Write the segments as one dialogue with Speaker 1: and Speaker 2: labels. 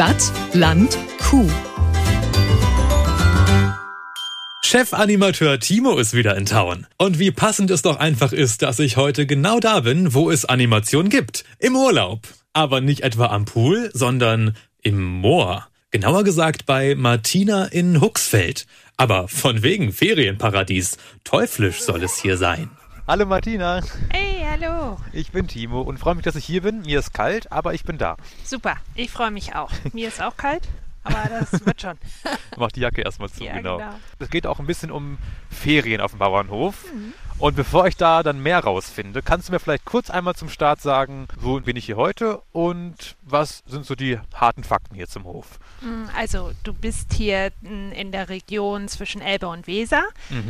Speaker 1: Stadt, Land, Kuh.
Speaker 2: Chefanimateur Timo ist wieder in Town. Und wie passend es doch einfach ist, dass ich heute genau da bin, wo es Animation gibt. Im Urlaub. Aber nicht etwa am Pool, sondern im Moor. Genauer gesagt bei Martina in Huxfeld. Aber von wegen Ferienparadies. Teuflisch soll es hier sein.
Speaker 3: Hallo Martina.
Speaker 4: Hey, hallo.
Speaker 3: Ich bin Timo und freue mich, dass ich hier bin. Mir ist kalt, aber ich bin da.
Speaker 4: Super, ich freue mich auch. Mir ist auch kalt, aber das wird schon.
Speaker 3: Mach die Jacke erstmal zu,
Speaker 4: Ja,
Speaker 3: genau.
Speaker 4: genau.
Speaker 3: Es geht auch ein bisschen um Ferien auf dem Bauernhof. Und bevor ich da dann mehr rausfinde, kannst du mir vielleicht kurz einmal zum Start sagen, wo bin ich hier heute und was sind so die harten Fakten hier zum Hof?
Speaker 4: Also, du bist hier in der Region zwischen Elbe und Weser,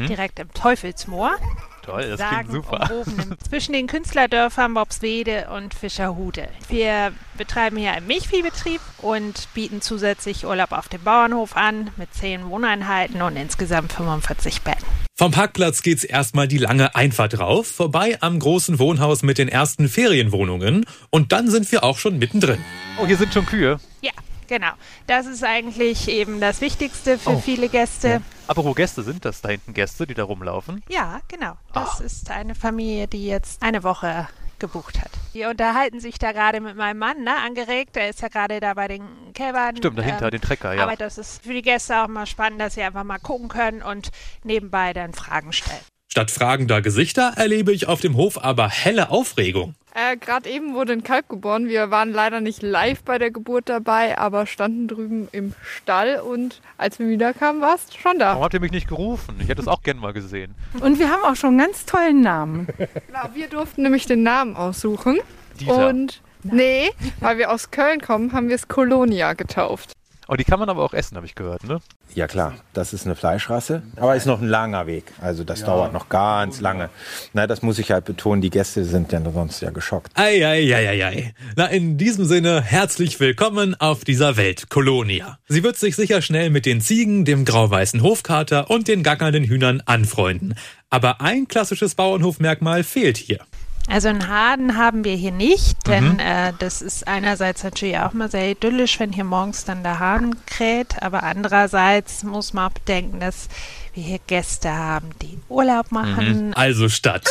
Speaker 4: direkt im Teufelsmoor.
Speaker 3: Toll, das klingt
Speaker 4: Sagen
Speaker 3: super.
Speaker 4: umwoben im- zwischen den Künstlerdörfern Bobswede und Fischerhude. Wir betreiben hier einen Milchviehbetrieb und bieten zusätzlich Urlaub auf dem Bauernhof an mit 10 Wohneinheiten und insgesamt 45 Betten.
Speaker 2: Vom Parkplatz geht's erstmal die lange Einfahrt rauf, vorbei am großen Wohnhaus mit den ersten Ferienwohnungen und dann sind wir auch schon mittendrin.
Speaker 3: Oh, hier sind schon Kühe.
Speaker 4: Ja, genau. Das ist eigentlich eben das Wichtigste für
Speaker 3: Oh.
Speaker 4: viele Gäste.
Speaker 3: Aber wo Gäste sind das da hinten Gäste, die da rumlaufen?
Speaker 4: Ja, genau. Das
Speaker 3: Ah.
Speaker 4: ist eine Familie, die jetzt eine Woche gebucht hat. Die unterhalten sich da gerade mit meinem Mann, ne, angeregt. Der ist ja gerade da bei den Kälbern.
Speaker 3: Stimmt, dahinter
Speaker 4: ähm,
Speaker 3: den Trecker, ja.
Speaker 4: Aber das ist für die Gäste auch mal spannend, dass sie einfach mal gucken können und nebenbei dann Fragen stellen.
Speaker 2: Statt fragender Gesichter erlebe ich auf dem Hof aber helle Aufregung.
Speaker 5: Äh, Gerade eben wurde ein Kalb geboren. Wir waren leider nicht live bei der Geburt dabei, aber standen drüben im Stall und als wir wiederkamen, war es schon da.
Speaker 3: Warum habt ihr mich nicht gerufen? Ich hätte es auch gern mal gesehen.
Speaker 6: Und wir haben auch schon einen ganz tollen Namen.
Speaker 5: Genau, wir durften nämlich den Namen aussuchen.
Speaker 3: Dieter.
Speaker 5: Und nee, weil wir aus Köln kommen, haben wir es Kolonia getauft.
Speaker 3: Oh, die kann man aber auch essen, habe ich gehört, ne?
Speaker 7: Ja klar, das ist eine Fleischrasse, aber ist noch ein langer Weg. Also das dauert noch ganz lange. Na, das muss ich halt betonen, die Gäste sind ja sonst ja geschockt.
Speaker 2: Eieieiei. Na, in diesem Sinne, herzlich willkommen auf dieser Welt, Kolonia. Sie wird sich sicher schnell mit den Ziegen, dem grau-weißen Hofkater und den gackernden Hühnern anfreunden. Aber ein klassisches Bauernhofmerkmal fehlt hier.
Speaker 4: Also einen Haden haben wir hier nicht, denn äh, das ist einerseits natürlich auch mal sehr idyllisch, wenn hier morgens dann der Hahn kräht, aber andererseits muss man auch bedenken, dass wir hier Gäste haben, die Urlaub machen.
Speaker 2: Also statt.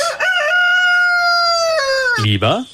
Speaker 2: Lieber.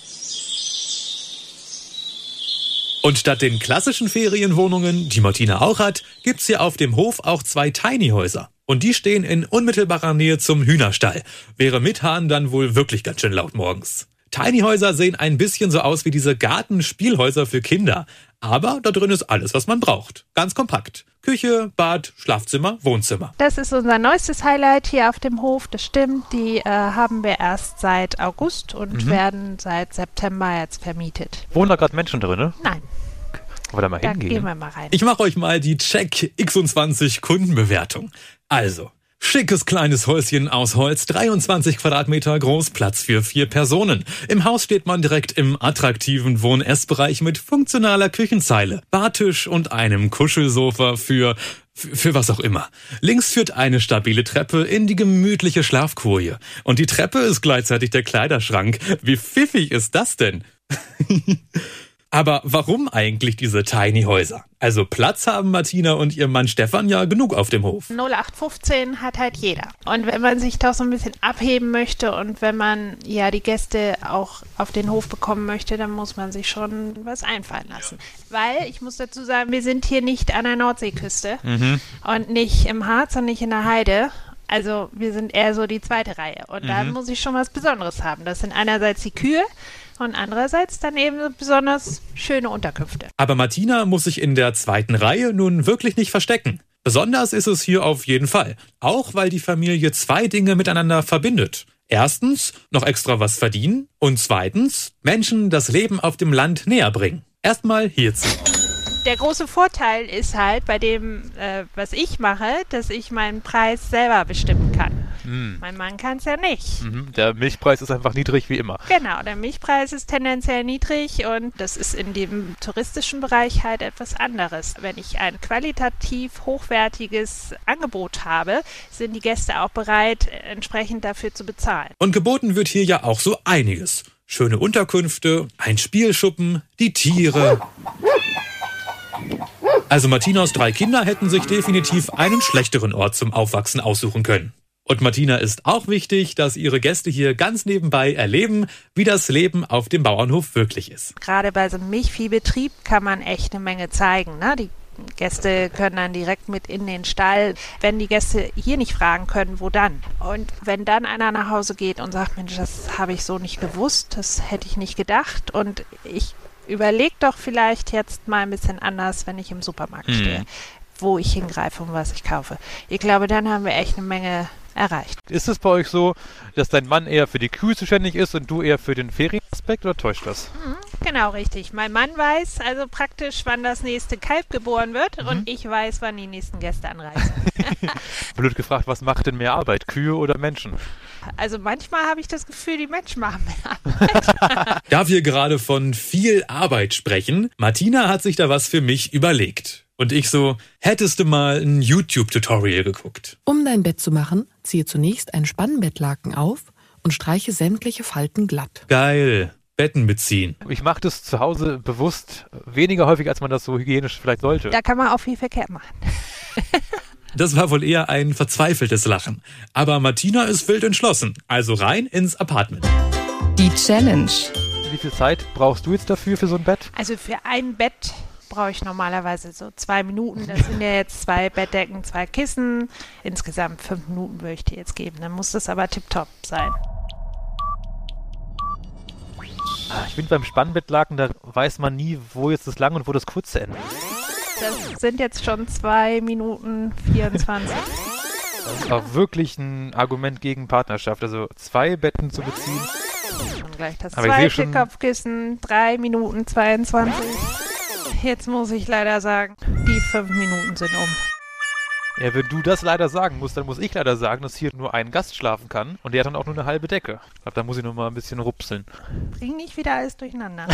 Speaker 2: Und statt den klassischen Ferienwohnungen, die Martina auch hat, gibt's hier auf dem Hof auch zwei Tiny-Häuser. Und die stehen in unmittelbarer Nähe zum Hühnerstall. Wäre mit Hahn dann wohl wirklich ganz schön laut morgens. Tiny-Häuser sehen ein bisschen so aus wie diese Gartenspielhäuser für Kinder. Aber da drin ist alles, was man braucht. Ganz kompakt. Küche, Bad, Schlafzimmer, Wohnzimmer.
Speaker 4: Das ist unser neuestes Highlight hier auf dem Hof, das stimmt. Die äh, haben wir erst seit August und werden seit September jetzt vermietet.
Speaker 3: Wohnen da gerade Menschen drin, ne?
Speaker 4: Nein,
Speaker 3: Wollen wir da mal
Speaker 4: da
Speaker 3: hingehen?
Speaker 4: gehen wir mal rein.
Speaker 2: Ich mache euch mal die Check X20 Kundenbewertung. Also, schickes kleines Häuschen aus Holz, 23 Quadratmeter groß, Platz für vier Personen. Im Haus steht man direkt im attraktiven Wohn-Ess-Bereich mit funktionaler Küchenzeile, Bartisch und einem Kuschelsofa für für für was auch immer. Links führt eine stabile Treppe in die gemütliche Schlafkoje. Und die Treppe ist gleichzeitig der Kleiderschrank. Wie pfiffig ist das denn? Aber warum eigentlich diese Tiny Häuser? Also Platz haben Martina und ihr Mann Stefan ja genug auf dem Hof.
Speaker 4: 0815 hat halt jeder. Und wenn man sich doch so ein bisschen abheben möchte und wenn man ja die Gäste auch auf den Hof bekommen möchte, dann muss man sich schon was einfallen lassen. Weil, ich muss dazu sagen, wir sind hier nicht an der Nordseeküste und nicht im Harz und nicht in der Heide. Also wir sind eher so die zweite Reihe. Und da muss ich schon was Besonderes haben. Das sind einerseits die Kühe und andererseits dann eben so besonders schöne Unterkünfte.
Speaker 2: Aber Martina muss sich in der zweiten Reihe nun wirklich nicht verstecken. Besonders ist es hier auf jeden Fall. Auch weil die Familie zwei Dinge miteinander verbindet. Erstens, noch extra was verdienen. Und zweitens, Menschen das Leben auf dem Land näher bringen. Erstmal hierzu.
Speaker 4: Der große Vorteil ist halt bei dem, äh, was ich mache, dass ich meinen Preis selber bestimmen kann. Mein Mann kann es ja nicht.
Speaker 3: Mhm, Der Milchpreis ist einfach niedrig wie immer.
Speaker 4: Genau, der Milchpreis ist tendenziell niedrig und das ist in dem touristischen Bereich halt etwas anderes. Wenn ich ein qualitativ hochwertiges Angebot habe, sind die Gäste auch bereit, entsprechend dafür zu bezahlen.
Speaker 2: Und geboten wird hier ja auch so einiges. Schöne Unterkünfte, ein Spielschuppen, die Tiere. Also Martinas drei Kinder hätten sich definitiv einen schlechteren Ort zum Aufwachsen aussuchen können. Und Martina ist auch wichtig, dass ihre Gäste hier ganz nebenbei erleben, wie das Leben auf dem Bauernhof wirklich ist.
Speaker 4: Gerade bei so einem Milchviehbetrieb kann man echt eine Menge zeigen. Ne? Die Gäste können dann direkt mit in den Stall. Wenn die Gäste hier nicht fragen können, wo dann? Und wenn dann einer nach Hause geht und sagt, Mensch, das habe ich so nicht gewusst, das hätte ich nicht gedacht und ich überlege doch vielleicht jetzt mal ein bisschen anders, wenn ich im Supermarkt
Speaker 3: Hm.
Speaker 4: stehe, wo ich hingreife und was ich kaufe. Ich glaube, dann haben wir echt eine Menge erreicht.
Speaker 3: Ist es bei euch so, dass dein Mann eher für die Kühe zuständig ist und du eher für den Ferienaspekt oder täuscht das?
Speaker 4: Genau, richtig. Mein Mann weiß also praktisch, wann das nächste Kalb geboren wird
Speaker 3: Mhm.
Speaker 4: und ich weiß, wann die nächsten Gäste anreisen.
Speaker 3: Blöd gefragt, was macht denn mehr Arbeit, Kühe oder Menschen?
Speaker 4: Also manchmal habe ich das Gefühl, die Menschen machen mehr.
Speaker 2: Da wir gerade von viel Arbeit sprechen, Martina hat sich da was für mich überlegt. Und ich so, hättest du mal ein YouTube-Tutorial geguckt?
Speaker 1: Um dein Bett zu machen, ziehe zunächst ein Spannbettlaken auf und streiche sämtliche Falten glatt.
Speaker 2: Geil. Betten beziehen.
Speaker 3: Ich mache das zu Hause bewusst weniger häufig, als man das so hygienisch vielleicht sollte.
Speaker 4: Da kann man auch viel verkehrt machen.
Speaker 2: Das war wohl eher ein verzweifeltes Lachen. Aber Martina ist wild entschlossen. Also rein ins Apartment.
Speaker 1: Die Challenge.
Speaker 3: Wie viel Zeit brauchst du jetzt dafür für so ein Bett?
Speaker 4: Also für ein Bett brauche ich normalerweise so zwei Minuten. Das sind ja jetzt zwei Bettdecken, zwei Kissen. Insgesamt fünf Minuten würde ich dir jetzt geben. Dann muss das aber tipptopp sein.
Speaker 3: Ah, Ich finde beim Spannbettlaken, da weiß man nie, wo jetzt das lange und wo das kurze endet.
Speaker 4: Das sind jetzt schon zwei Minuten 24.
Speaker 3: Das ist auch wirklich ein Argument gegen Partnerschaft. Also zwei Betten zu beziehen.
Speaker 4: Schon gleich das
Speaker 3: Aber
Speaker 4: zweite Kopfkissen, drei Minuten 22. Jetzt muss ich leider sagen, die fünf Minuten sind um.
Speaker 3: Ja, wenn du das leider sagen musst, dann muss ich leider sagen, dass hier nur ein Gast schlafen kann und der hat dann auch nur eine halbe Decke. Ich glaube, da muss ich noch mal ein bisschen rupseln.
Speaker 4: Bring nicht wieder alles durcheinander.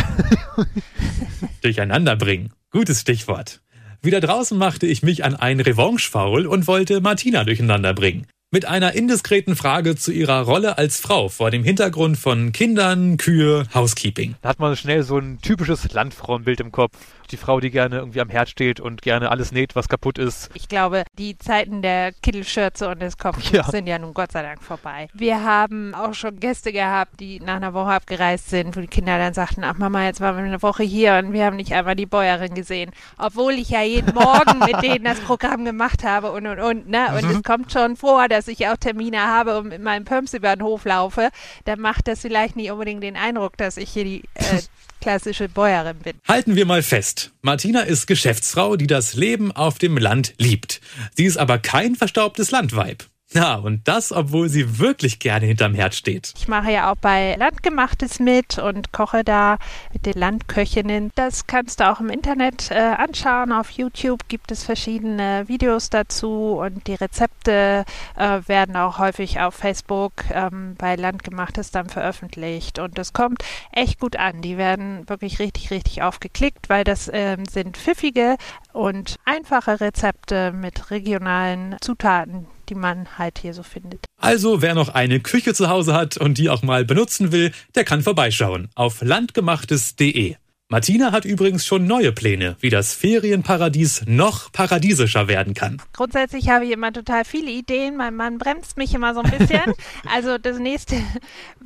Speaker 2: Durcheinander bringen. Gutes Stichwort. Wieder draußen machte ich mich an ein Revanche-Foul und wollte Martina durcheinander bringen. Mit einer indiskreten Frage zu ihrer Rolle als Frau vor dem Hintergrund von Kindern, Kühe, Housekeeping.
Speaker 3: Da hat man schnell so ein typisches Landfrauenbild im Kopf. Die Frau, die gerne irgendwie am Herd steht und gerne alles näht, was kaputt ist.
Speaker 4: Ich glaube, die Zeiten der Kittelschürze und des Kopftuchs
Speaker 3: Ja.
Speaker 4: sind ja nun Gott sei Dank vorbei. Wir haben auch schon Gäste gehabt, die nach einer Woche abgereist sind, wo die Kinder dann sagten, ach Mama, jetzt waren wir eine Woche hier und wir haben nicht einmal die Bäuerin gesehen. Obwohl ich ja jeden Morgen mit denen das Programm gemacht habe und und und. Ne? Und es kommt schon vor, dass ich auch Termine habe und mit meinem Pumps über den Hof laufe. Dann macht das vielleicht nicht unbedingt den Eindruck, dass ich hier die äh, klassische Bäuerin bin.
Speaker 2: Halten wir mal fest. Martina ist Geschäftsfrau, die das Leben auf dem Land liebt. Sie ist aber kein verstaubtes Landweib. Ja, und das, obwohl sie wirklich gerne hinterm Herd steht.
Speaker 4: Ich mache ja auch bei Landgemachtes mit und koche da mit den Landköchinnen. Das kannst du auch im Internet äh, anschauen. Auf YouTube gibt es verschiedene Videos dazu und die Rezepte äh, werden auch häufig auf Facebook ähm, bei Landgemachtes dann veröffentlicht. Und das kommt echt gut an. Die werden wirklich richtig, richtig aufgeklickt, weil das ähm, sind pfiffige und einfache Rezepte mit regionalen Zutaten, die man halt hier so findet.
Speaker 2: Also, wer noch eine Küche zu Hause hat und die auch mal benutzen will, der kann vorbeischauen auf landgemachtes.de. Martina hat übrigens schon neue Pläne, wie das Ferienparadies noch paradiesischer werden kann.
Speaker 4: Grundsätzlich habe ich immer total viele Ideen. Mein Mann bremst mich immer so ein bisschen. also das nächste,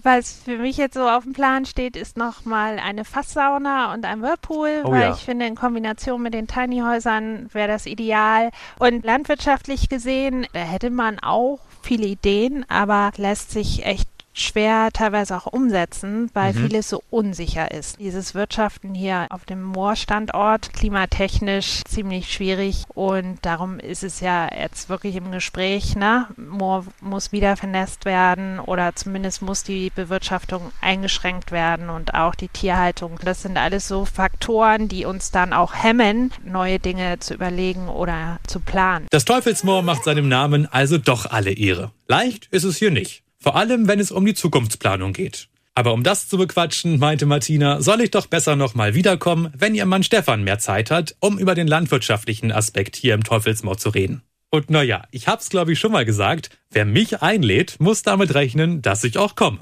Speaker 4: was für mich jetzt so auf dem Plan steht, ist nochmal eine Fasssauna und ein Whirlpool,
Speaker 3: Oh
Speaker 4: weil
Speaker 3: ja.
Speaker 4: ich finde, in Kombination mit den Tiny Häusern wäre das ideal. Und landwirtschaftlich gesehen, da hätte man auch viele Ideen, aber lässt sich echt schwer teilweise auch umsetzen, weil vieles so unsicher ist. Dieses Wirtschaften hier auf dem Moorstandort klimatechnisch ziemlich schwierig und darum ist es ja jetzt wirklich im Gespräch, ne? Moor muss wieder vernässt werden oder zumindest muss die Bewirtschaftung eingeschränkt werden und auch die Tierhaltung. Das sind alles so Faktoren, die uns dann auch hemmen, neue Dinge zu überlegen oder zu planen.
Speaker 2: Das Teufelsmoor macht seinem Namen also doch alle Ehre. Leicht ist es hier nicht. Vor allem, wenn es um die Zukunftsplanung geht. Aber um das zu bequatschen, meinte Martina, soll ich doch besser nochmal wiederkommen, wenn ihr Mann Stefan mehr Zeit hat, um über den landwirtschaftlichen Aspekt hier im Teufelsmoor zu reden. Und naja, ich hab's glaube ich schon mal gesagt, wer mich einlädt, muss damit rechnen, dass ich auch komme.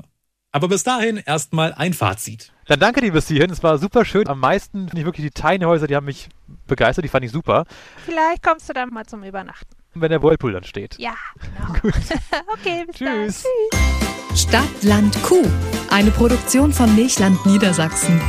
Speaker 8: Aber bis dahin erstmal ein Fazit.
Speaker 2: Dann danke dir bis hierhin. Es war super schön. Am meisten finde ich wirklich die Tiny Häuser, die haben mich begeistert, die fand ich super.
Speaker 4: Vielleicht kommst du dann mal zum Übernachten.
Speaker 2: Wenn der Whirlpool dann steht.
Speaker 4: Ja, genau. okay, bis dann.
Speaker 2: Tschüss.
Speaker 9: Stadt, Land, Kuh. Eine Produktion von Milchland Niedersachsen.